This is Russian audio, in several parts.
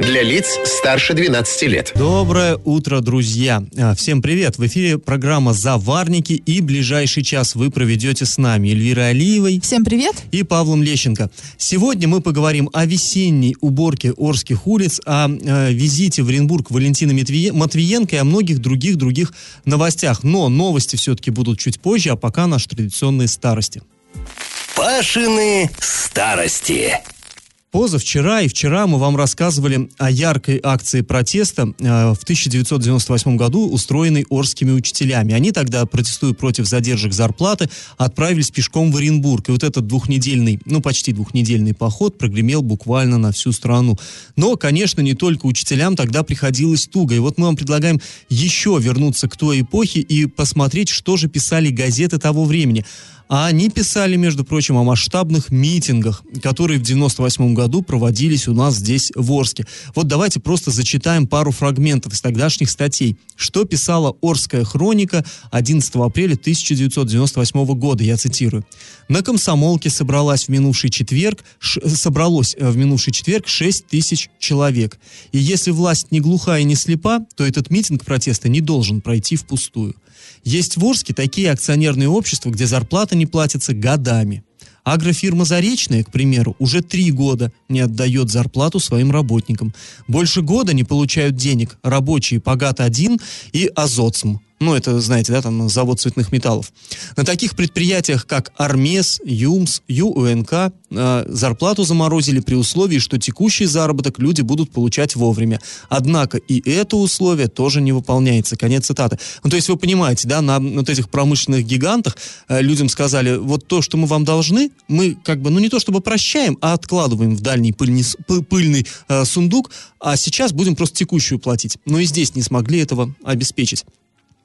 Для лиц старше 12 лет. Доброе утро, друзья. А, Всем привет. В эфире программа «Заварники» и ближайший час вы проведете с нами Эльвирой Алиевой Всем привет! и Павлом Лещенко. Сегодня мы поговорим о весенней уборке Орских улиц, о э, визите в Оренбург Валентины Матвие- Матвиенко и о многих других других новостях. Но новости все-таки будут чуть позже, а пока наши традиционные старости. Пашины старости. Позавчера и вчера мы вам рассказывали о яркой акции протеста э, в 1998 году, устроенной орскими учителями. Они тогда, протестуя против задержек зарплаты, отправились пешком в Оренбург. И вот этот двухнедельный, ну почти двухнедельный поход прогремел буквально на всю страну. Но, конечно, не только учителям тогда приходилось туго. И вот мы вам предлагаем еще вернуться к той эпохе и посмотреть, что же писали газеты того времени. А они писали, между прочим, о масштабных митингах, которые в 98 году проводились у нас здесь, в Орске. Вот давайте просто зачитаем пару фрагментов из тогдашних статей. Что писала Орская хроника 11 апреля 1998 года, я цитирую. На комсомолке собралась в минувший четверг, ш- собралось э, в минувший четверг 6 тысяч человек. И если власть не глуха и не слепа, то этот митинг протеста не должен пройти впустую. Есть в Орске такие акционерные общества, где зарплата не платится годами. Агрофирма «Заречная», к примеру, уже три года не отдает зарплату своим работникам. Больше года не получают денег рабочие «Погат-1» и «Азотсм». Ну, это, знаете, да, там завод цветных металлов. На таких предприятиях, как Армес, ЮМС, ЮУНК, э, зарплату заморозили при условии, что текущий заработок люди будут получать вовремя. Однако и это условие тоже не выполняется. Конец цитаты. Ну, то есть вы понимаете, да, на вот этих промышленных гигантах э, людям сказали, вот то, что мы вам должны, мы как бы, ну, не то чтобы прощаем, а откладываем в дальний пыльный, пыльный э, сундук, а сейчас будем просто текущую платить. Но и здесь не смогли этого обеспечить.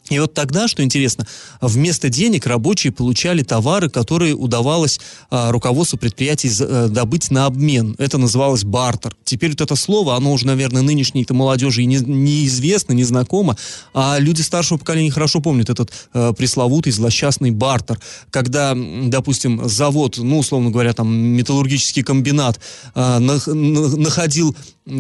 И вот тогда, что интересно, вместо денег рабочие получали товары, которые удавалось а, руководству предприятий э, добыть на обмен. Это называлось бартер. Теперь вот это слово, оно уже, наверное, нынешней-то молодежи не, неизвестно, не знакомо, а люди старшего поколения хорошо помнят этот э, пресловутый злосчастный бартер, когда, допустим, завод, ну, условно говоря, там, металлургический комбинат а, нах- на- находил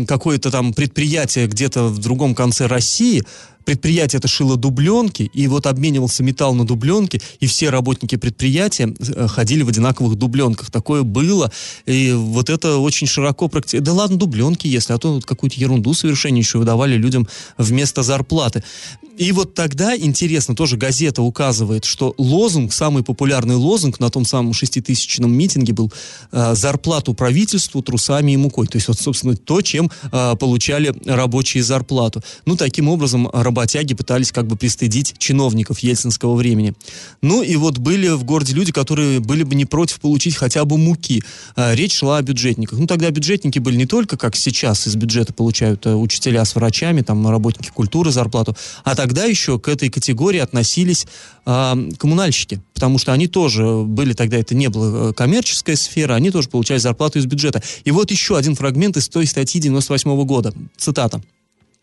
какое-то там предприятие где-то в другом конце России, предприятие это шило дубленки, и вот обменивался металл на дубленки, и все работники предприятия э, ходили в одинаковых дубленках. Такое было, и вот это очень широко практиковалось. Да ладно, дубленки, если, а то какую-то ерунду совершеннейшую выдавали людям вместо зарплаты. И вот тогда, интересно, тоже газета указывает, что лозунг, самый популярный лозунг на том самом шеститысячном митинге был э, «Зарплату правительству трусами и мукой». То есть, вот, собственно, то, чем э, получали рабочие зарплату. Ну, таким образом, работяги пытались как бы пристыдить чиновников ельцинского времени. Ну, и вот были в городе люди, которые были бы не против получить хотя бы муки. Э, речь шла о бюджетниках. Ну, тогда бюджетники были не только, как сейчас из бюджета получают э, учителя с врачами, там, работники культуры зарплату, а тогда еще к этой категории относились а, коммунальщики, потому что они тоже были тогда, это не была э, коммерческая сфера, они тоже получали зарплату из бюджета. И вот еще один фрагмент из той статьи 98 года. Цитата.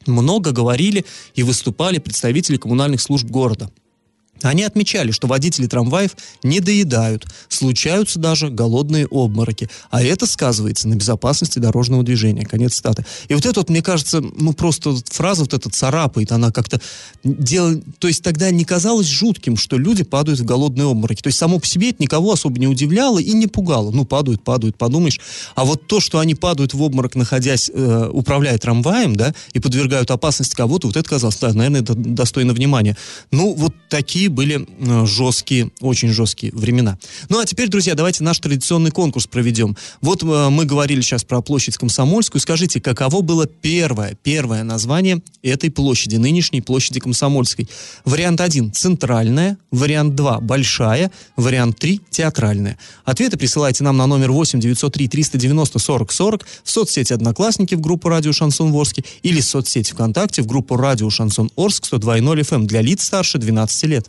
Много говорили и выступали представители коммунальных служб города. Они отмечали, что водители трамваев не доедают, случаются даже голодные обмороки, а это сказывается на безопасности дорожного движения. Конец цитаты. И вот это вот, мне кажется, ну просто вот фраза вот эта царапает, она как-то дел... То есть тогда не казалось жутким, что люди падают в голодные обмороки. То есть само по себе это никого особо не удивляло и не пугало. Ну, падают, падают, подумаешь. А вот то, что они падают в обморок, находясь, э, управляя трамваем, да, и подвергают опасности кого-то, вот это казалось, да, наверное, это достойно внимания. Ну, вот такие были э, жесткие, очень жесткие времена. Ну, а теперь, друзья, давайте наш традиционный конкурс проведем. Вот э, мы говорили сейчас про площадь Комсомольскую. Скажите, каково было первое, первое название этой площади, нынешней площади Комсомольской? Вариант 1 – центральная, вариант 2 – большая, вариант 3 – театральная. Ответы присылайте нам на номер 8 903 390 40 40 в соцсети «Одноклассники» в группу «Радио Шансон Ворске» или в соцсети ВКонтакте в группу «Радио Шансон Орск» 102.0 FM эм для лиц старше 12 лет.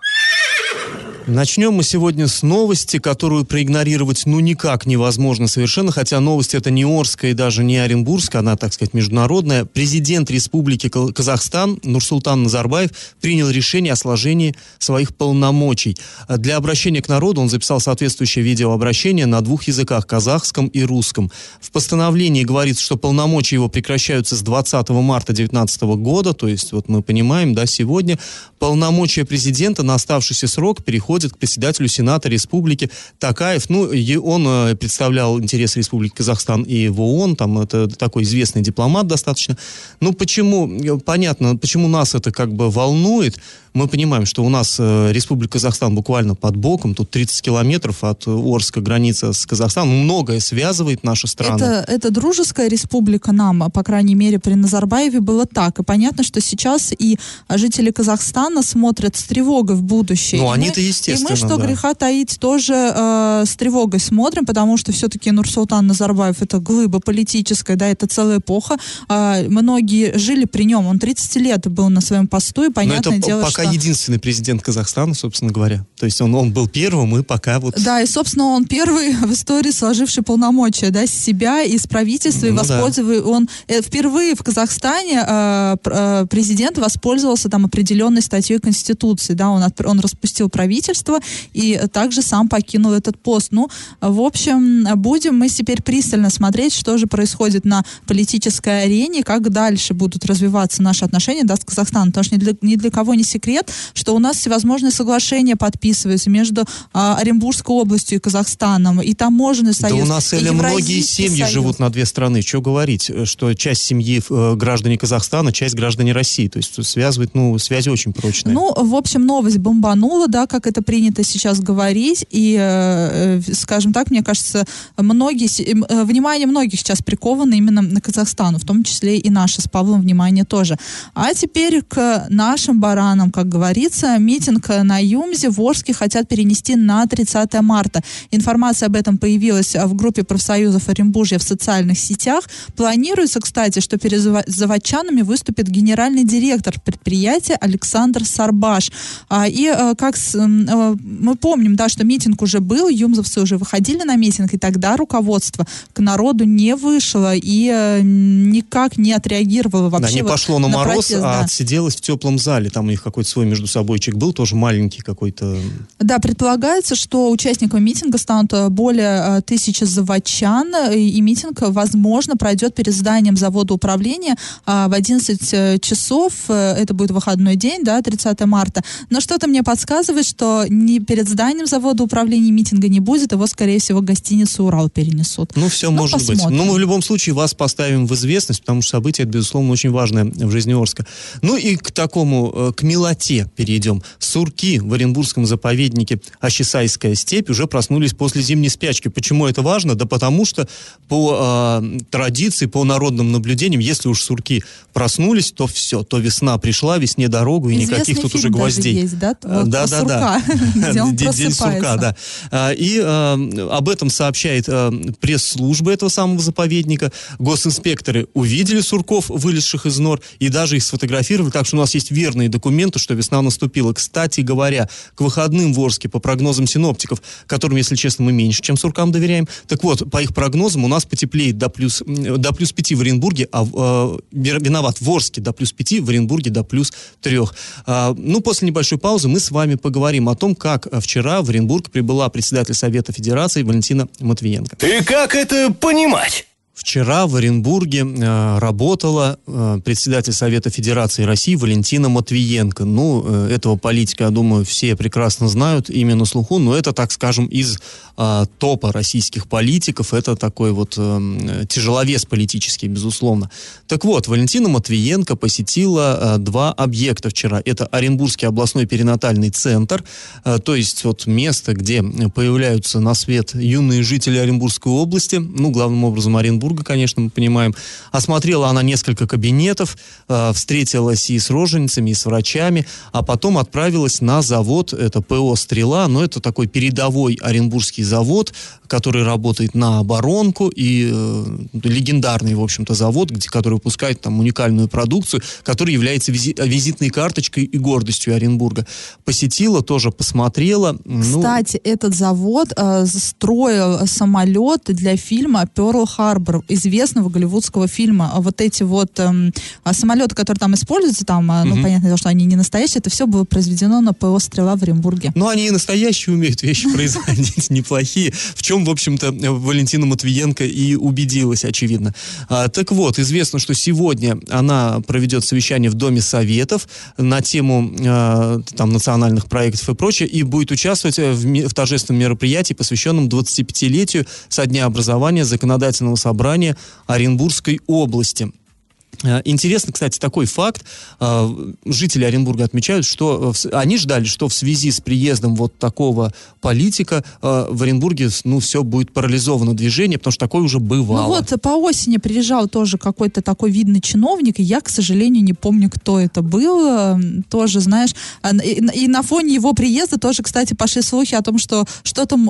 Начнем мы сегодня с новости, которую проигнорировать ну никак невозможно совершенно, хотя новость это не Орская и даже не Оренбургская, она, так сказать, международная. Президент Республики Казахстан Нурсултан Назарбаев принял решение о сложении своих полномочий. Для обращения к народу он записал соответствующее видеообращение на двух языках, казахском и русском. В постановлении говорится, что полномочия его прекращаются с 20 марта 2019 года, то есть вот мы понимаем, да, сегодня полномочия президента на оставшийся срок переходят подходит к председателю Сената Республики Такаев. Ну, и он э, представлял интересы Республики Казахстан и в ООН, там это такой известный дипломат достаточно. Ну, почему, э, понятно, почему нас это как бы волнует, мы понимаем, что у нас э, Республика Казахстан буквально под боком, тут 30 километров от Орска граница с Казахстаном, многое связывает наши страны. Это, это дружеская республика нам, по крайней мере, при Назарбаеве было так. И понятно, что сейчас и жители Казахстана смотрят с тревогой в будущее. Ну, они-то, естественно, И мы, что да. греха таить, тоже э, с тревогой смотрим, потому что все-таки Нурсултан Назарбаев это глыба политическая, да, это целая эпоха. Э, многие жили при нем, он 30 лет был на своем посту, и понятное Но это дело, пока что... единственный президент Казахстана, собственно говоря. То есть он, он был первым, и пока вот... Да, и, собственно, он первый в истории сложивший полномочия, да, с себя и с правительства, и Ну да. воспользовался, он э, впервые в Казахстане э, э, президент воспользовался там определенной статьей Конституции, да, он, отп- он распустил правительство и также сам покинул этот пост. Ну, в общем, будем мы теперь пристально смотреть, что же происходит на политической арене, как дальше будут развиваться наши отношения да, с Казахстаном, потому что ни для, ни для кого не секрет, что у нас всевозможные соглашения подписываются между а, Оренбургской областью и Казахстаном, и таможенный союз. да у нас, Эля, многие семьи союз. живут на две страны. Что говорить, э, что часть семьи э, граждане Казахстана, часть граждане России. То есть связывает, ну, связи очень прочные. Ну, в общем, новость бомбанула, да, как это принято сейчас говорить, и, э, э, скажем так, мне кажется, многие, э, внимание многих сейчас приковано именно на Казахстану, в том числе и наше с Павлом внимание тоже. А теперь к нашим баранам, как говорится, митинг на Юмзе в Орске хотят перенести на 30 марта. Информация об этом появилась в группе профсоюзов Оренбуржья в социальных сетях. Планируется, кстати, что перед заводчанами выступит генеральный директор предприятия Александр Сарбаш. А, И как мы помним, да, что митинг уже был, юмзовцы уже выходили на митинг, и тогда руководство к народу не вышло и э, никак не отреагировало Да, вообще. не вот пошло на, на мороз, протест, а да. отсиделось в теплом зале. Там у них какой-то свой между собойчик был, тоже маленький какой-то. Да, предполагается, что участниками митинга станут э, более э, тысячи заводчан, э, и митинг, возможно, пройдет перед зданием завода управления в 11 э, часов. Э, Это будет выходной день, да, 30 марта. Но что-то мне подсказывает, что не перед зданием завода управления митинга не будет, его, скорее всего, гостиницу «Урал» перенесут. Ну, все Ну, может быть. посмотрим. Но мы в любом случае вас поставим в известность, потому что событие, это, безусловно, очень важное в жизни Орска. Ну и к такому, э, к милоте перейдем. Сурки в Оренбургском заповеднике Ощесайская степь уже проснулись после зимней спячки. Почему это важно? Да потому что по э, традиции, по народным наблюдениям, если уж сурки проснулись, то все, то весна пришла, весне дорогу, и Известный никаких тут уже гвоздей. есть, да? Вот да, да, да. где он День- сурка, да. А, И э, об этом сообщает э, пресс-служба этого самого заповедника. Госинспекторы увидели сурков, вылезших из нор, и даже их сфотографировали, так что у нас есть верные документы, что весна наступила. Кстати говоря, к выходным в Орске, по прогнозам синоптиков, которым, если честно, мы меньше, чем суркам доверяем, так вот, по их прогнозам у нас потеплеет до плюс, до плюс 5 в Оренбурге, а э, виноват в Орске до плюс 5, в Оренбурге до плюс 3. А, ну, после небольшой паузы мы с вами поговорим о том, как э, вчера в Оренбург прибыла председатель Совета Федерации Валентина Матвиенко. И как это понимать? Вчера в Оренбурге э, работала э, председатель Совета Федерации России Валентина Матвиенко. Ну, э, этого политика, я думаю, все прекрасно знают, именно слуху, но это, так скажем, из э, топа российских политиков, это такой вот э, тяжеловес политический, безусловно. Так вот, Валентина Матвиенко посетила э, два объекта вчера. Это Оренбургский областной перинатальный центр, э, то есть вот место, где появляются на свет юные жители Оренбургской области, ну, главным образом Оренбурга, Оренбурга, конечно, мы понимаем. Осмотрела она несколько кабинетов, э, встретилась и с роженицами, и с врачами, а потом отправилась на завод, это ПО «Стрела», но это такой передовой оренбургский завод, который работает на оборонку, и э, легендарный, в общем-то, завод, где, который выпускает там уникальную продукцию, которая является визи, визитной карточкой и гордостью Оренбурга. Посетила, тоже посмотрела. Ну, Кстати, этот завод э, строил самолет для фильма «Перл Харбор», известного голливудского фильма. А вот эти вот э, самолеты, которые там используются, там, э, ну, угу. понятно, что они не настоящие, это все было произведено на ПО «Стрела» в Оренбурге. Ну, они и настоящие умеют вещи производить неплохие, в чем, в общем-то, Валентина Матвиенко и убедилась, очевидно. А, так вот, известно, что сегодня она проведет совещание в Доме Советов на тему э, там, национальных проектов и прочее, и будет участвовать в, в торжественном мероприятии, посвященном 25-летию со дня образования Законодательного собрания Оренбургской области. Э, интересно, кстати, такой факт. Э, жители Оренбурга отмечают, что они ждали, что в связи с приездом вот такого политика э, в Оренбурге, ну, все будет парализовано движение, потому что такое уже бывало. Ну вот, по осени приезжал тоже какой-то такой видный чиновник, и я, к сожалению, не помню, кто это был. Тоже, знаешь, и на фоне его приезда тоже, кстати, пошли слухи о том, что что там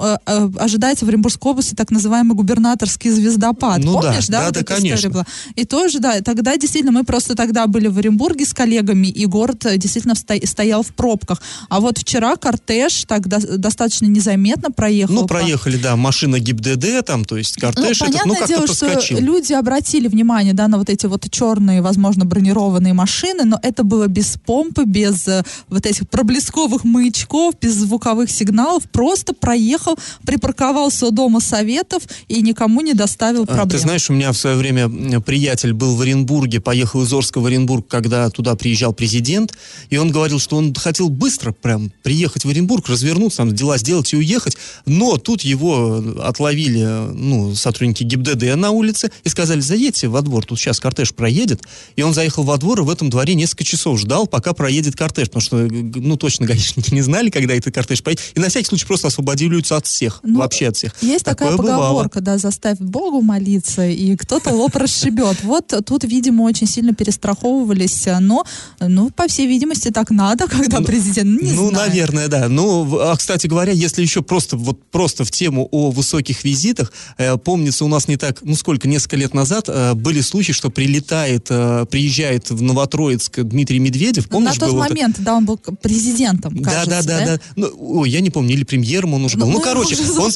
ожидается в Оренбургской области так называемый губернаторский звездопад. Ну, Помнишь, да? Да, да, да конечно. Была? И тоже, да, тогда действительно, мы просто тогда были в Оренбурге с коллегами, и город э, действительно стоял в пробках. А вот вчера кортеж так достаточно незаметно проехал. Ну, проехали, по... да, машина ГИБДД там, то есть кортеж ну, этот, ну, как-то дело, проскочил. что люди обратили внимание, да, на вот эти вот черные, возможно, бронированные машины, но это было без помпы, без э, вот этих проблесковых маячков, без звуковых сигналов, просто проехал, припарковался у Дома Советов и никому не доставил проблем. Ты знаешь, у меня в свое время приятель был в Оренбурге, Оренбурге, поехал из Орска в Оренбург, когда туда приезжал президент, и он говорил, что он хотел быстро прям приехать в Оренбург, развернуться, там дела сделать и уехать, но тут его отловили, ну, сотрудники ГИБДД на улице и сказали, заедьте во двор, тут сейчас кортеж проедет, и он заехал во двор и в этом дворе несколько часов ждал, пока проедет кортеж, потому что, ну, точно гаишники не знали, когда этот кортеж поедет, и на всякий случай просто освободили улицу от всех, ну, вообще от всех. Есть Такое такая поговорка, бывало. да, заставь Богу молиться, и кто-то лоб расшибет. Вот тут, видимо, мы очень сильно перестраховывались, но, ну, по всей видимости, так надо, когда ну, президент не Ну, знаю. наверное, да. Ну, а, кстати говоря, если еще просто, вот просто в тему о высоких визитах, э, помнится, у нас не так, ну, сколько, несколько лет назад э, были случаи, что прилетает, э, приезжает в Новотроицк Дмитрий Медведев, помнишь? На тот момент, это? да, он был президентом, кажется, да? Да, да, да. Ну, ой, я не помню, или премьером он уже ну, был. Ну, короче, он,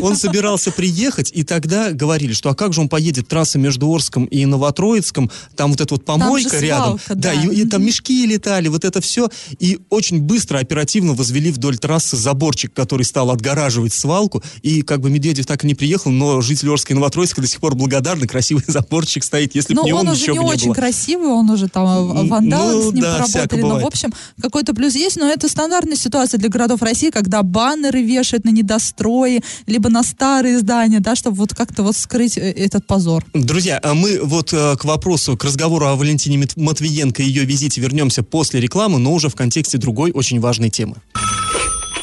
он собирался приехать, и тогда говорили, что а как же он поедет трасса между Орском и Новотроицком, там вот эта вот помойка там рядом. Свалка, да, да и, и там мешки летали, вот это все. И очень быстро, оперативно возвели вдоль трассы заборчик, который стал отгораживать свалку. И как бы Медведев так и не приехал, но жители Орска и Новотроицка до сих пор благодарны, красивый заборчик стоит, если бы не он, он уже не, очень было. красивый, он уже там вандалы ну, с ним да, поработали. Но, в общем, какой-то плюс есть, но это стандартная ситуация для городов России, когда баннеры вешают на недострои, либо на старые здания, да, чтобы вот как-то вот скрыть э, этот позор. Друзья, а мы вот э, к вопросу, к разговору о Валентине Матвиенко и ее визите вернемся после рекламы, но уже в контексте другой очень важной темы.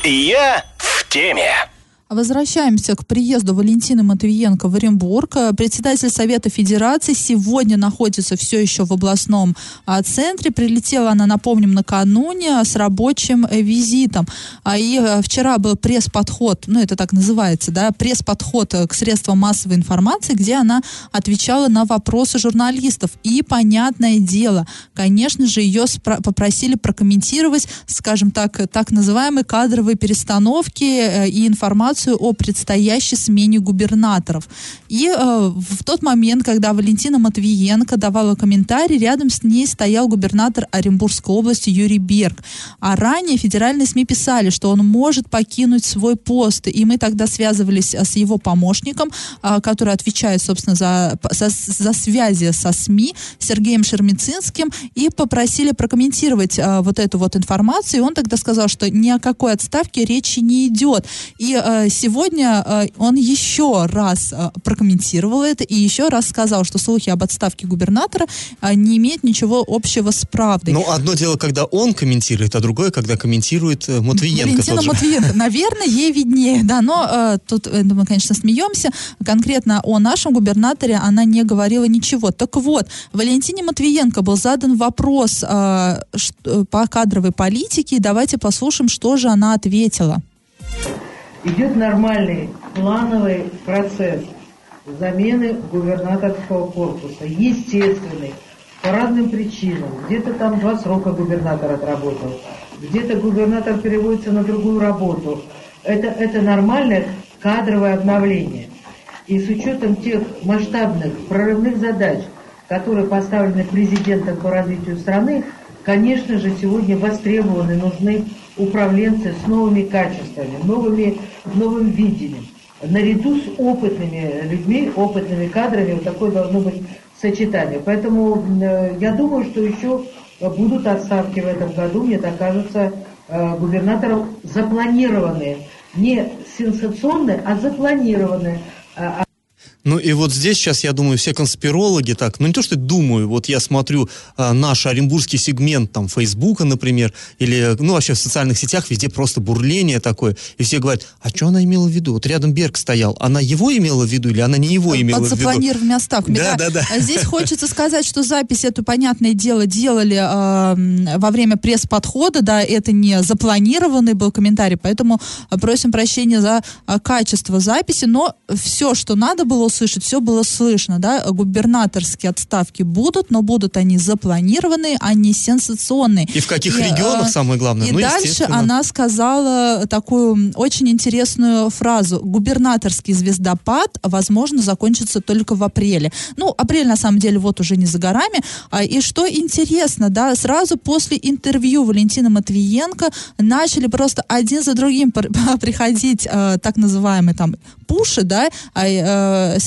Я в теме. Возвращаемся к приезду Валентины Матвиенко в Оренбург. Председатель Совета Федерации сегодня находится все еще в областном а, центре. Прилетела она, напомним, накануне с рабочим э, визитом. А и э, вчера был пресс-подход, ну это так называется, да, пресс-подход э, к средствам массовой информации, где она отвечала на вопросы журналистов. И, понятное дело, конечно же, ее попросили прокомментировать, скажем так, так называемые кадровые перестановки и информацию информацию о предстоящей смене губернаторов. И э, в тот момент, когда Валентина Матвиенко давала комментарий, рядом с ней стоял губернатор Оренбургской области Юрий Берг. А ранее федеральные СМИ писали, что он может покинуть свой пост. И мы тогда связывались э, с его помощником, э, который отвечает, собственно, за, за, за связи со СМИ, Сергеем Шермицинским, и попросили прокомментировать э, вот эту вот информацию. И он тогда сказал, что ни о какой отставке речи не идет. И э, сегодня э, он еще раз э, прокомментировал это и еще раз сказал, что слухи об отставке губернатора э, не имеют ничего общего с правдой. Ну, одно дело, когда он комментирует, а другое, когда комментирует э, Матвиенко Валентина. Матвиенко. Наверное, ей виднее, да, но э, тут э, мы, конечно, смеемся. Конкретно о нашем губернаторе она не говорила ничего. Так вот, Валентине Матвиенко был задан вопрос э, э, по кадровой политике, давайте послушаем, что же она ответила. Идет нормальный плановый процесс замены губернаторского корпуса, естественный, по разным причинам. Где-то там два срока губернатор отработал, где-то губернатор переводится на другую работу. Это, это нормальное кадровое обновление. И с учетом тех масштабных прорывных задач, которые поставлены президентом по развитию страны, конечно же, сегодня востребованы, нужны управленцы с новыми качествами, новыми, новым видением. Наряду с опытными людьми, опытными кадрами, вот такое должно быть сочетание. Поэтому э, я думаю, что еще будут отставки в этом году, мне так кажется, э, губернаторов запланированные. Не сенсационные, а запланированные. А- Ну и вот здесь сейчас, я думаю, все конспирологи так, ну не то, что думаю, вот я смотрю а, наш оренбургский сегмент там Фейсбука, например, или, ну вообще в социальных сетях везде просто бурление такое, и все говорят, а что она имела в виду? Вот рядом Берг стоял, она его имела в виду или она не его имела Под в виду? запланированными отставками. Да, да, да. А Здесь хочется сказать, что запись эту, понятное дело, делали э, во время пресс-подхода, да, это не запланированный был комментарий, поэтому просим прощения за э, качество записи, но все, что надо было услышать, все было слышно, да, губернаторские отставки будут, но будут они запланированные, а не сенсационные. И в каких И, э, регионах, самое главное? И ну, дальше она сказала такую очень интересную фразу. Губернаторский звездопад, возможно, закончится только в апреле. Ну, апрель, на самом деле, вот уже не за горами. А, И что интересно, да, сразу после интервью Валентина Матвиенко начали просто один за другим пр- приходить э, так называемые там пуши, да,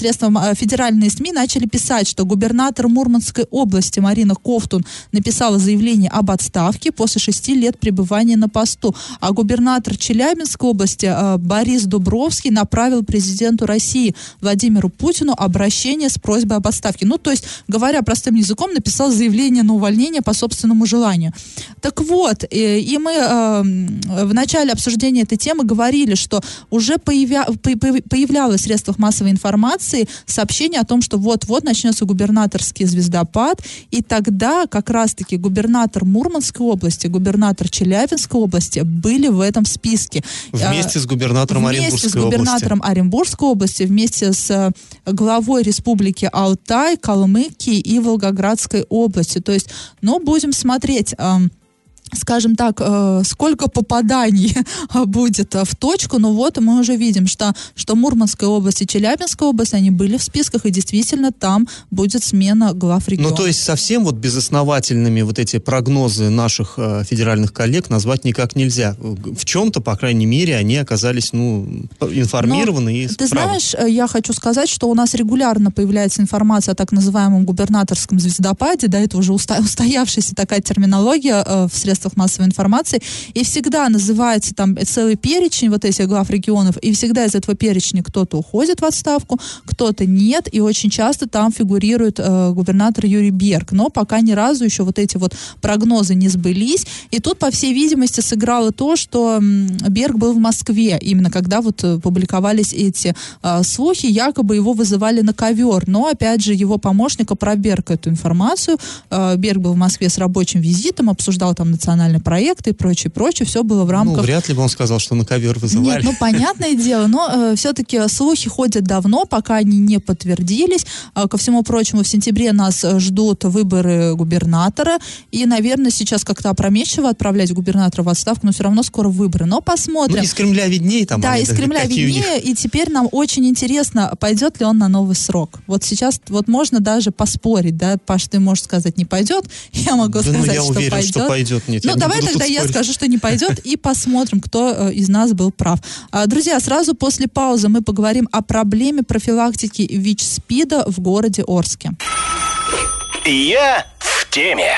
а, э, федеральные СМИ начали писать, что губернатор Мурманской области Марина Ковтун написала заявление об отставке после шести лет пребывания на посту, а губернатор Челябинской области э, Борис Дубровский направил президенту России Владимиру Путину обращение с просьбой об отставке. Ну, то есть, говоря простым языком, написал заявление на увольнение по собственному желанию. Так вот, э, и мы в начале обсуждения этой темы говорили, что уже появя- по- по- появлялось в средствах массовой информации сообщение о том, что вот-вот начнется губернаторский звездопад, и тогда как раз-таки губернатор Мурманской области, губернатор Челябинской области были в этом списке. Вместе А, с губернатором Вместе Оренбургской с губернатором Оренбургской области, вместе с э, главой республики Алтай, Калмыкии и Волгоградской области. То есть, ну, будем смотреть. эм, скажем так, э, сколько попаданий будет э, в точку, но вот мы уже видим, что, что Мурманская область и Челябинская область, они были в списках, и действительно там будет смена глав региона. Ну, то есть совсем вот безосновательными вот эти прогнозы наших э, федеральных коллег назвать никак нельзя. В чем-то, по крайней мере, они оказались, ну, информированы и Ты правы. знаешь, я хочу сказать, что у нас регулярно появляется информация о так называемом губернаторском звездопаде, да, это уже устоявшаяся такая терминология э, в средствах массовой информации, и всегда называется там целый перечень вот этих глав регионов, и всегда из этого перечня кто-то уходит в отставку, кто-то нет, и очень часто там фигурирует э, губернатор Юрий Берг, но пока ни разу еще вот эти вот прогнозы не сбылись, и тут, по всей видимости, сыграло то, что Берг был в Москве, именно когда вот э, публиковались эти э, слухи, якобы его вызывали на ковер, но, опять же, его помощник опроверг эту информацию, Э, Берг был в Москве с рабочим визитом, обсуждал там национальные проекты и прочее, прочее, все было в Ну, рамках вряд ли бы он сказал, что на ковер вызывали. нет, ну понятное дело, но все-таки слухи ходят давно, пока они не подтвердились. А, ко всему прочему, в сентябре нас э, ждут выборы губернатора, и, наверное, сейчас как-то опрометчиво отправлять губернатора в отставку, но все равно скоро выборы. Но Ну, посмотрим. из Кремля виднее там. Да, из Кремля виднее, и теперь нам очень интересно, пойдет ли он на новый срок. Вот сейчас, вот можно даже поспорить, да, Паш, ты можешь сказать, не пойдет, я могу Да, ну, сказать, я что уверен, пойдет. что пойдет. Нет, я Ну, давай тогда я спорить. скажу, что не пойдет, и посмотрим, кто э, из нас был прав. А, Друзья, сразу после паузы мы поговорим о проблеме профилактики ВИЧ-СПИДа в городе Орске. Я в теме.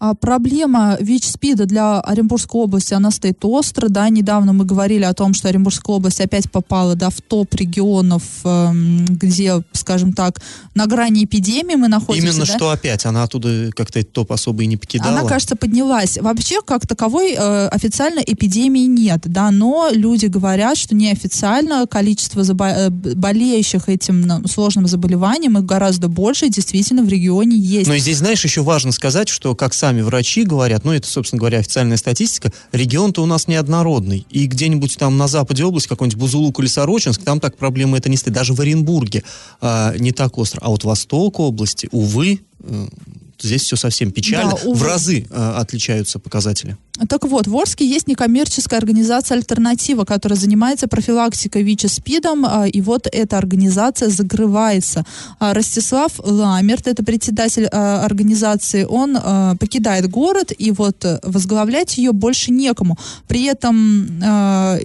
А проблема ВИЧ-СПИДа для Оренбургской области, она стоит остро, да, недавно мы говорили о том, что Оренбургская область опять попала, да, в топ регионов, эм, где, скажем так, на грани эпидемии мы находимся. Именно да? что опять, она оттуда как-то этот топ особо и не покидала. Она, кажется, поднялась. Вообще, как таковой, э, официально эпидемии нет, да, но люди говорят, что неофициально количество забо- э, болеющих этим ну, сложным заболеванием их гораздо больше, и действительно в регионе есть. Но здесь, знаешь, еще важно сказать, что, как сами врачи говорят, ну, это, собственно говоря, официальная статистика, регион-то у нас неоднородный. И где-нибудь там на западе области, какой-нибудь Бузулук или Сорочинск, там так проблема это не стоит. Даже в Оренбурге а, не так остро. А вот восток области, увы, э, здесь все совсем печально. Да, увы. В разы э, отличаются показатели. Так вот, в Орске есть некоммерческая организация «Альтернатива», которая занимается профилактикой ВИЧ и СПИДом, а, и вот эта организация закрывается. А, Ростислав Ламерт, это председатель организации, он покидает город, и вот э, возглавлять ее больше некому. При этом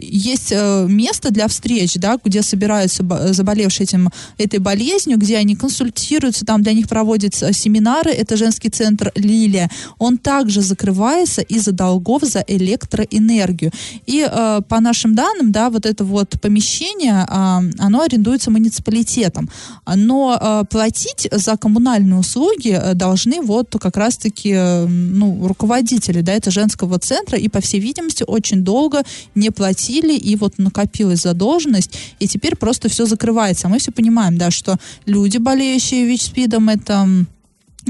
есть э, место для встреч, да, где собираются бо- заболевшие этим, этой болезнью, где они консультируются, там для них проводятся семинары, это женский центр «Лилия». Он также закрывается из-за долгов за электроэнергию. И э, по нашим данным, да, вот это вот помещение, а, оно арендуется муниципалитетом. Но э, платить за коммунальные услуги э, должны вот как раз-таки э, ну, руководители, да, это женского центра, и, по всей видимости, очень долго не платили, и вот накопилась задолженность, и теперь просто все закрывается. А мы все понимаем, да, что люди, болеющие ВИЧ-СПИДом, это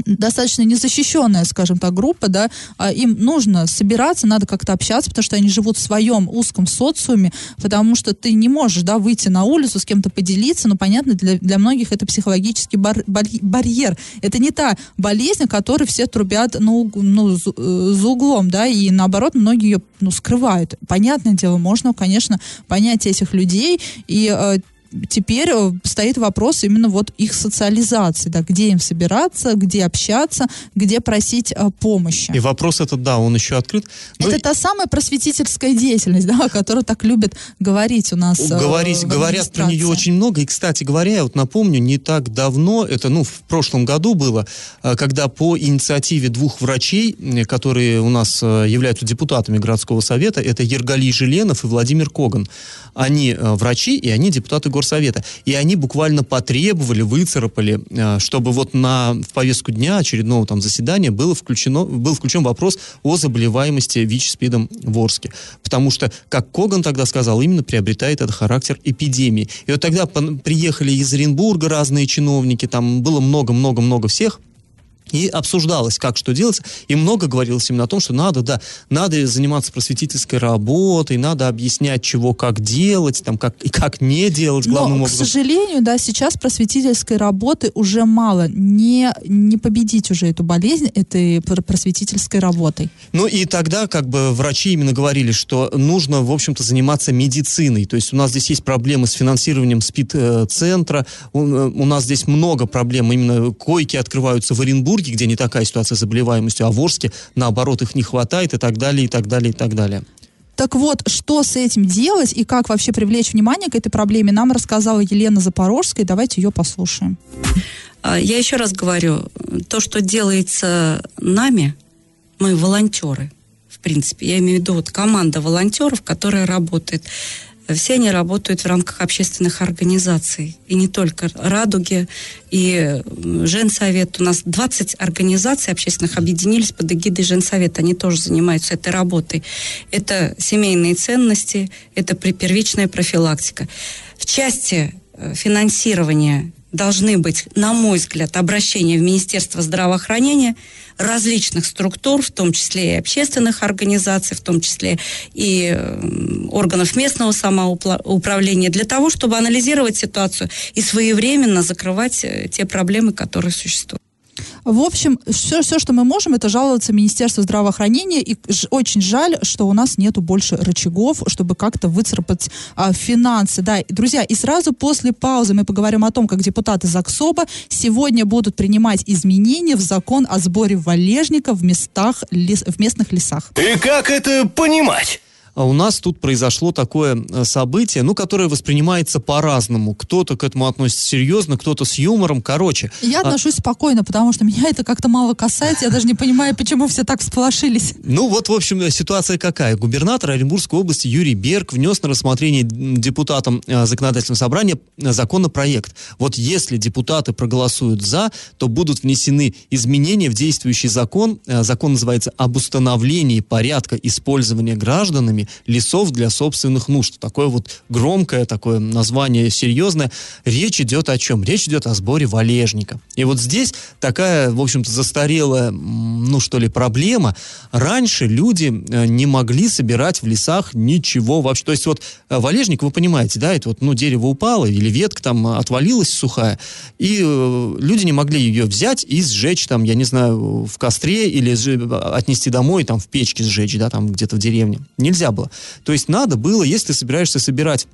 достаточно незащищенная, скажем так, группа, да, а им нужно собираться, надо как-то общаться, потому что они живут в своем узком социуме, потому что ты не можешь, да, выйти на улицу, с кем-то поделиться, но, понятно, для, для многих это психологический бар- барь- барьер. Это не та болезнь, о которой все трубят, ну, ну, э, за углом, да, и наоборот, многие ее, ну, скрывают. Понятное дело, можно, конечно, понять этих людей, и э, теперь э, стоит вопрос именно вот их социализации, да, где им собираться, где общаться, где просить э, помощи. И вопрос этот, да, он еще открыт. Ну, Это та самая просветительская деятельность, да, о которой так любят говорить у нас. э, Говорить, говорят про нее очень много. И, кстати говоря, я вот напомню, не так давно, это, ну, в прошлом году было, э, когда по инициативе двух врачей, которые у нас э, являются депутатами городского совета, это Ергали Желенов и Владимир Коган. Они врачи, и они депутаты горсовета. И они буквально потребовали, выцарапали, э, чтобы вот на, в повестку дня очередного там заседания было включено, был включен вопрос о заболеваемости ВИЧ-СПИДом в Орске. Потому что, как Коган тогда сказал, именно приобретает это характер эпидемии. И вот тогда приехали из Оренбурга разные чиновники, там было много-много-много всех, и обсуждалось, как что делать, и много говорилось именно о том, что надо, да, надо заниматься просветительской работой, надо объяснять, чего как делать, там, как, и как не делать, главным Но, к образом. сожалению, да, сейчас просветительской работы уже мало. Не, не победить уже эту болезнь этой пр- просветительской работой. Ну и тогда как бы врачи именно говорили, что нужно, в общем-то, заниматься медициной. То есть у нас здесь есть проблемы с финансированием СПИД-центра, у, э, у нас здесь много проблем. Именно койки открываются в Оренбурге, где не такая ситуация с заболеваемостью, а в Орске, наоборот, их не хватает и так далее, и так далее, и так далее. Так вот, что с этим делать и как вообще привлечь внимание к этой проблеме, нам рассказала Елена Запорожская. Давайте ее послушаем. А, Я еще раз говорю, то, что делается нами, мы волонтеры, в принципе. Я имею в виду вот команда волонтеров, которая работает. Все они работают в рамках общественных организаций. И не только «Радуги», и Женсовет. У нас 20 организаций общественных объединились под эгидой Женсовета. Они тоже занимаются этой работой. Это семейные ценности, это первичная профилактика. В части э, финансирования должны быть, на мой взгляд, обращения в Министерство здравоохранения различных структур, в том числе и общественных организаций, в том числе и э, органов местного самоуправления, для того, чтобы анализировать ситуацию и своевременно закрывать э, те проблемы, которые существуют. В общем, все, все, что мы можем, это жаловаться Министерству здравоохранения. И очень жаль, что у нас нету больше рычагов, чтобы как-то выцарапать а, финансы. Да, друзья, и сразу после паузы мы поговорим о том, как депутаты ЗАГСОБа сегодня будут принимать изменения в закон о сборе валежника в местах, лес- в местных лесах. И как это понимать? А у нас тут произошло такое э, событие, ну, которое воспринимается по-разному. Кто-то к этому относится серьезно, кто-то с юмором. Короче, Я а- отношусь спокойно, потому что меня это как-то мало касается. Я даже не понимаю, почему все так всполошились. Ну вот, в общем, ситуация какая? Губернатор Оренбургской области Юрий Берг внес на рассмотрение депутатам э, законодательного собрания э, законопроект. Вот если депутаты проголосуют за, то будут внесены изменения в действующий закон. Э, Закон называется «Об установлении порядка использования гражданами лесов для собственных нужд». Такое вот громкое такое название, серьезное. Речь идет о чем? Речь идет о сборе валежника. И вот здесь такая, в общем-то, застарелая, ну что ли, проблема. Раньше люди э, не могли собирать в лесах ничего вообще. То есть вот э, валежник, вы понимаете, да, это вот, ну, дерево упало или ветка там отвалилась сухая, и э, люди не могли ее взять и сжечь там, я не знаю, в костре или отнести домой, там, в печке сжечь, да, там где-то в деревне. Нельзя было. То есть надо было, если собираешься собирать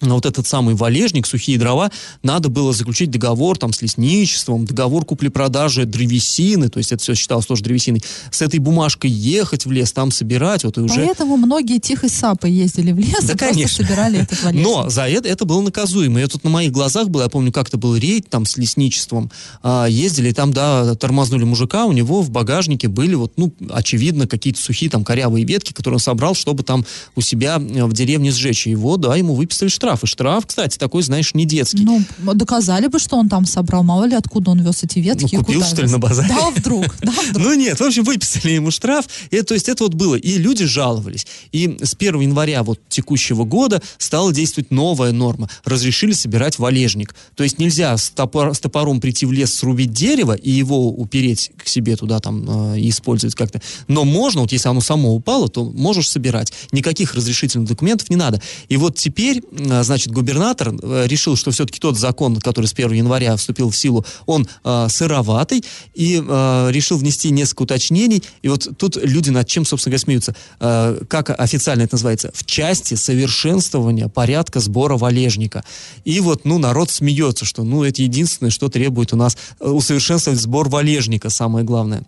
вот этот самый валежник, сухие дрова, надо было заключить договор там с лесничеством, договор купли-продажи древесины, то есть это все считалось тоже древесиной, с этой бумажкой ехать в лес, там собирать, вот и уже... Поэтому многие тихой сапой ездили в лес Да, и просто конечно. собирали этот валежник. Но за это это было наказуемо. Я тут на моих глазах был, я помню, как-то был рейд там с лесничеством, а, ездили, там, да, тормознули мужика, у него в багажнике были вот, ну, очевидно, какие-то сухие там корявые ветки, которые он собрал, чтобы там у себя э, в деревне сжечь. Его, да, ему выписали штраф. И штраф, кстати, такой, знаешь, не детский. Ну, доказали бы, что он там собрал. Мало ли, откуда он вез эти ветки. Ну, купил, что ли, на базаре? Да, вдруг. Да, вдруг. Ну нет, в общем, выписали ему штраф. И, то есть это вот было. И люди жаловались. И с 1 января вот текущего года стала действовать новая норма. Разрешили собирать валежник. То есть нельзя с, топор- с топором прийти в лес, срубить дерево и его упереть к себе туда там э, использовать как-то. Но можно, вот если оно само упало, то можешь собирать. Никаких разрешительных документов не надо. И вот теперь, э, значит, губернатор э, решил, что все-таки тот закон, который с 1 января вступил в силу, он э, сыроватый, и э, решил внести несколько уточнений. И вот тут люди над чем, собственно говоря, смеются. Э, как официально это называется? В части совершенствования порядка сбора валежника. И вот, ну, народ смеется, что, ну, это единственное, что требует у нас э, усовершенствовать сбор валежника, самое главное.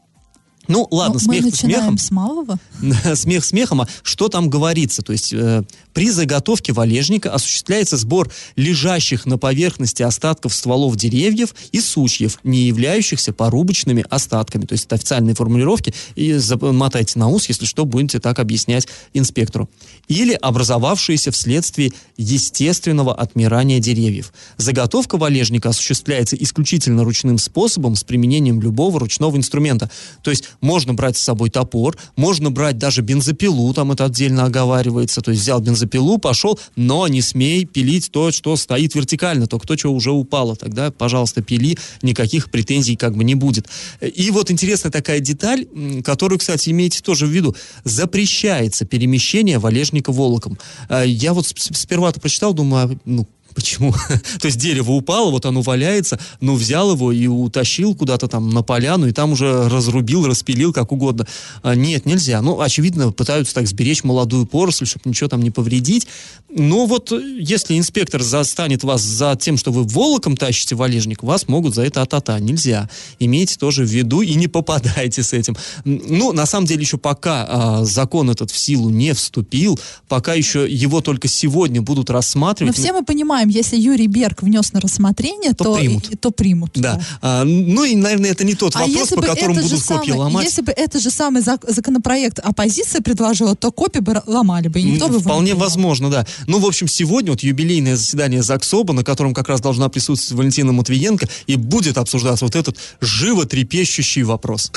Ну, ладно, Ну, мы смех начинаем смехом. с малого. смех смехом, а что там говорится? То есть э, при заготовке валежника осуществляется сбор лежащих на поверхности остатков стволов деревьев и сучьев, не являющихся порубочными остатками. То есть это официальные формулировки. И замотайте на ус, если что, будете так объяснять инспектору. Или образовавшиеся вследствие естественного отмирания деревьев. Заготовка валежника осуществляется исключительно ручным способом с применением любого ручного инструмента. То есть можно брать с собой топор, можно брать даже бензопилу, там это отдельно оговаривается. То есть взял бензопилу, пошел, но не смей пилить то, что стоит вертикально, то, что уже упало. Тогда, пожалуйста, пили, никаких претензий как бы не будет. И вот интересная такая деталь, которую, кстати, имейте тоже в виду. Запрещается перемещение валежника волоком. А, Я вот сперва-то прочитал, думаю, а, ну, Почему? То есть дерево упало, вот оно валяется, ну, взял его и утащил куда-то там на поляну, и там уже разрубил, распилил, как угодно. А, нет, нельзя. Ну, очевидно, пытаются так сберечь молодую поросль, чтобы ничего там не повредить. Но вот э, если инспектор застанет вас за тем, что вы волоком тащите валежник, вас могут за это атата. Нельзя. Имейте тоже в виду и не попадайте с этим. Ну, на самом деле, еще пока а, закон этот в силу не вступил, пока еще его только сегодня будут Но рассматривать. все мы понимаем, если Юрий Берг внес на рассмотрение, То то, примут. и- то примут. Да. А, ну и, наверное, это не тот А вопрос, по которому будут копья самый- ломать. Если бы это же самый зак- законопроект оппозиция предложила, то копии бы ломали бы, и никто М, бы Вполне возможно, да. Ну, в общем, сегодня вот юбилейное заседание ЗАГСОБа, на котором как раз должна присутствовать Валентина Матвиенко, и будет обсуждаться вот этот животрепещущий вопрос.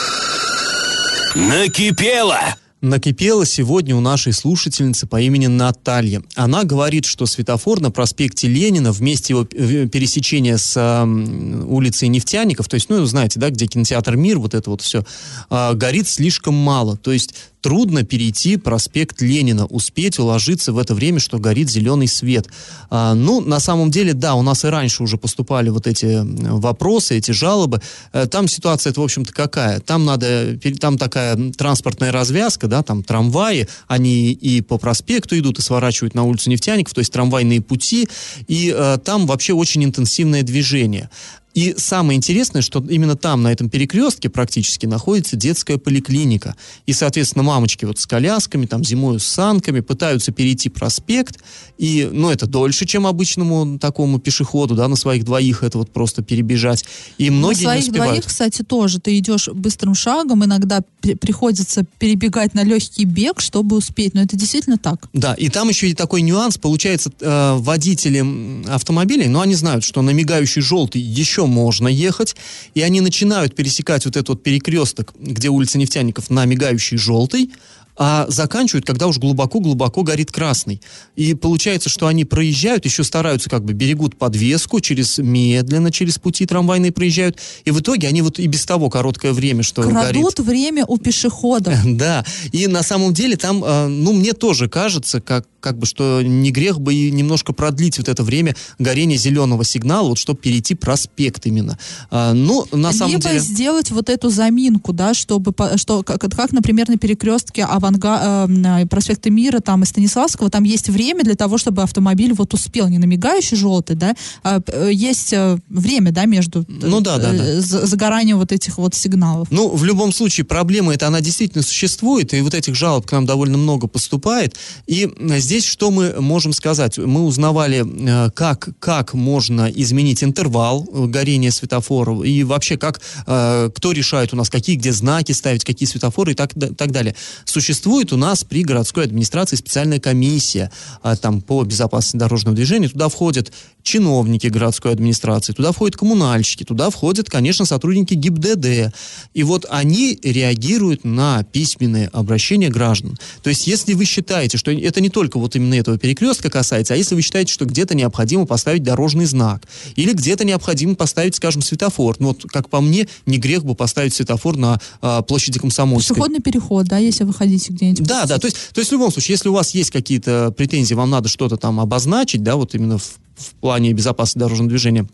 Накипело! Накипело сегодня у нашей слушательницы по имени Наталья. Она говорит, что светофор на проспекте Ленина в месте его э, пересечения с ам, улицей Нефтяников, то есть, ну, знаете, да, где кинотеатр «Мир», вот это вот все, а, горит слишком мало. То есть трудно перейти проспект Ленина, успеть уложиться в это время, что горит зеленый свет. А, ну, на самом деле, да, у нас и раньше уже поступали вот эти вопросы, эти жалобы. Э, Там ситуация, это, в общем-то, какая? Там надо, пере- там такая транспортная развязка, да, там трамваи, они и по проспекту идут, и сворачивают на улицу Нефтяников, то есть трамвайные пути, и э, там вообще очень интенсивное движение. И самое интересное, что именно там, на этом перекрестке практически, находится детская поликлиника. И, соответственно, мамочки вот с колясками, там зимой с санками пытаются перейти проспект. И, ну, это дольше, чем обычному такому пешеходу, да, на своих двоих это вот просто перебежать. И многие На своих не успевают. двоих, кстати, тоже. Ты идешь быстрым шагом, иногда приходится перебегать на легкий бег, чтобы успеть. Но это действительно так. Да, и там еще и такой нюанс. Получается, э, водители автомобилей, ну, они знают, что на мигающий желтый еще можно ехать, и они начинают пересекать вот этот вот перекресток, где улица Нефтяников, на мигающий желтый, а заканчивают, когда уж глубоко-глубоко горит красный. И получается, что они проезжают, еще стараются как бы берегут подвеску, через медленно через пути трамвайные проезжают, и в итоге они вот и без того короткое время, что горит. Крадут время у пешеходов. Да, и на самом деле там, э, ну, мне тоже кажется, как, как бы, что не грех бы и немножко продлить вот это время горения зеленого сигнала, вот чтобы перейти проспект именно. А, ну, на самом Либо деле... сделать вот эту заминку, да, чтобы, что, как, как, например, на перекрестке Аванга, э, проспекта Мира там и Станиславского, там есть время для того, чтобы автомобиль вот успел, не на мигающий желтый, да, а, э, есть э, время, да, между э, Ну да, да, да. за- загоранием вот этих вот сигналов. Ну, в любом случае, проблема эта, она действительно существует, и вот этих жалоб к нам довольно много поступает. И э, здесь что мы можем сказать? Мы узнавали, э, как, как можно изменить интервал э, горения светофоров, и вообще, как, э, кто решает у нас, какие где знаки ставить, какие светофоры и так, так далее. Существует у нас при городской администрации специальная комиссия а, там, по безопасности дорожного движения. Туда входят чиновники городской администрации, туда входят коммунальщики, туда входят, конечно, сотрудники ГИБДД. И вот они реагируют на письменные обращения граждан. То есть, если вы считаете, что это не только вот именно этого перекрестка касается, а если вы считаете, что где-то необходимо поставить дорожный знак, или где-то необходимо поставить, скажем, светофор, ну вот, как по мне, не грех бы поставить светофор на а, площади Комсомольской. Пешеходный переход, да, если вы хотите где-нибудь. Да, да, то есть, то есть в любом случае, если у вас есть какие-то претензии, вам надо что-то там обозначить, да, вот именно в, в плане безопасности дорожного движения,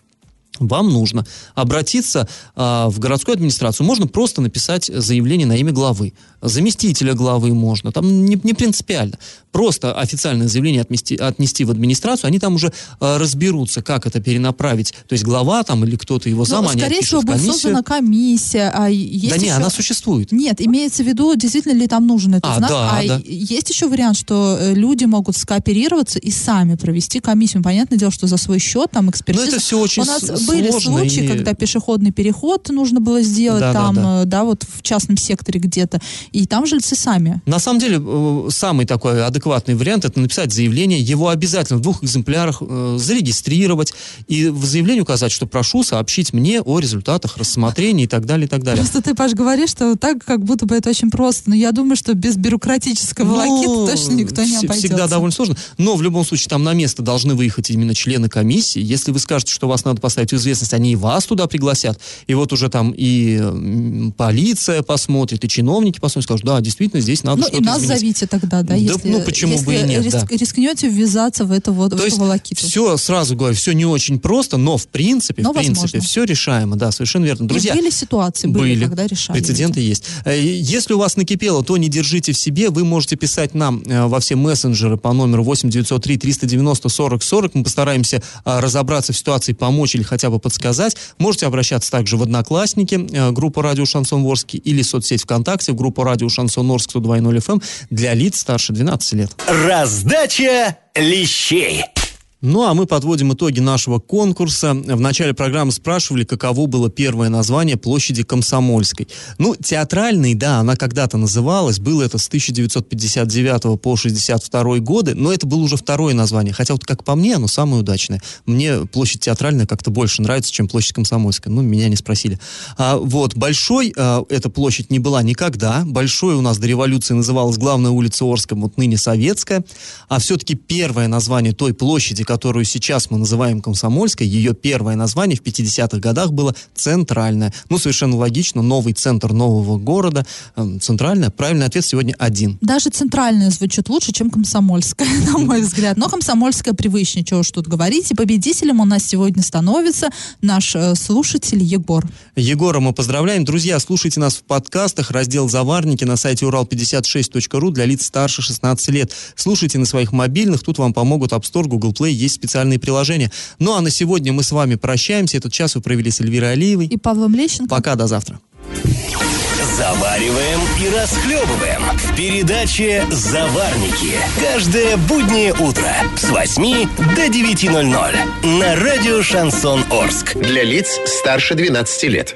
вам нужно обратиться а, в городскую администрацию. Можно просто написать заявление на имя главы, заместителя главы можно, там не, не принципиально. Просто официальное заявление отнести, отнести в администрацию, они там уже а, разберутся, как это перенаправить. То есть глава там или кто-то его зам, Ну, они скорее всего, будет создана комиссия. А есть Да не, еще- она существует. Нет, имеется в виду, действительно ли там нужен этот А, знак. да, а да. есть еще вариант, что э, люди могут скооперироваться и сами провести комиссию. Понятное дело, что за свой счет там экспертиза. Но это все очень У нас были сложно случаи, и- когда пешеходный переход нужно было сделать Да, да, там, да. э, да, вот в частном секторе где-то. И там жильцы сами. На самом деле, э, самый такой адекватный вариант это написать заявление, его обязательно в двух экземплярах э, зарегистрировать и в заявлении указать, что прошу сообщить мне о результатах рассмотрения и так далее, и так далее. Просто ты, Паш, говоришь, что так, как будто бы это очень просто. Но я думаю, что без бюрократического Ну, точно никто не обойдется. Всегда довольно сложно. Но в любом случае там на место должны выехать именно члены комиссии. Если вы скажете, что вас надо поставить известность, они и вас туда пригласят. И вот уже там и полиция посмотрит, и чиновники посмотрят, скажут, да, действительно, здесь надо Ну и что-то нас изменить. зовите тогда, да, Да, если, ну, почему если бы и нет, рис- да. рискнете ввязаться в это вот в То эту есть волокиту. все, сразу говорю, все не очень просто, но в принципе, Но в принципе, возможно. все решаемо, да, совершенно верно. Друзья, И были ситуации, были, были. когда решали. Прецеденты есть. Э, Если у вас накипело, то не держите в себе. Вы можете писать нам э, во все мессенджеры по номеру 8 903 390 40 40. Мы постараемся а, разобраться в ситуации, помочь или хотя бы подсказать. Можете обращаться также в Одноклассники, э, группу Радио Шансон Ворске или соцсеть ВКонтакте в группу Радио Шансон Орск 102.0 FM для лиц старше 12 лет. Раздача лещей. Ну, а мы подводим итоги нашего конкурса. В начале программы спрашивали, каково было первое название площади Комсомольской. Ну, театральной, да, она когда-то называлась. Было это с 1959 по 62 годы, но это было уже второе название. Хотя вот как по мне, оно самое удачное. Мне площадь театральная как-то больше нравится, чем площадь Комсомольская. Ну, меня не спросили. А, вот, Большой а, эта площадь не была никогда. Большой у нас до революции называлась главная улица Орска, вот ныне Советская. А все-таки первое название той площади, которую сейчас мы называем Комсомольской, ее первое название в 50-х годах было Центральная. Ну, совершенно логично, новый центр нового города. Эм, Центральная. Правильный ответ сегодня один. Даже центральная звучит лучше, чем комсомольская, на мой взгляд. Но комсомольская привычнее, чего уж тут говорить. И победителем у нас сегодня становится наш э, слушатель Егор. Егора мы поздравляем. Друзья, слушайте нас в подкастах, раздел «Заварники» на сайте урал56.ру для лиц старше 16 лет. Слушайте на своих мобильных, тут вам помогут App Store, Google Play, есть специальные приложения. Ну а на сегодня мы с вами прощаемся. Этот час вы провели с Эльвирой Алиевой. И Павлом Лещенко. Пока, до завтра. Завариваем и расхлебываем в передаче «Заварники». Каждое буднее утро с 8 до 9.00 на радио «Шансон Орск». Для лиц старше 12 лет.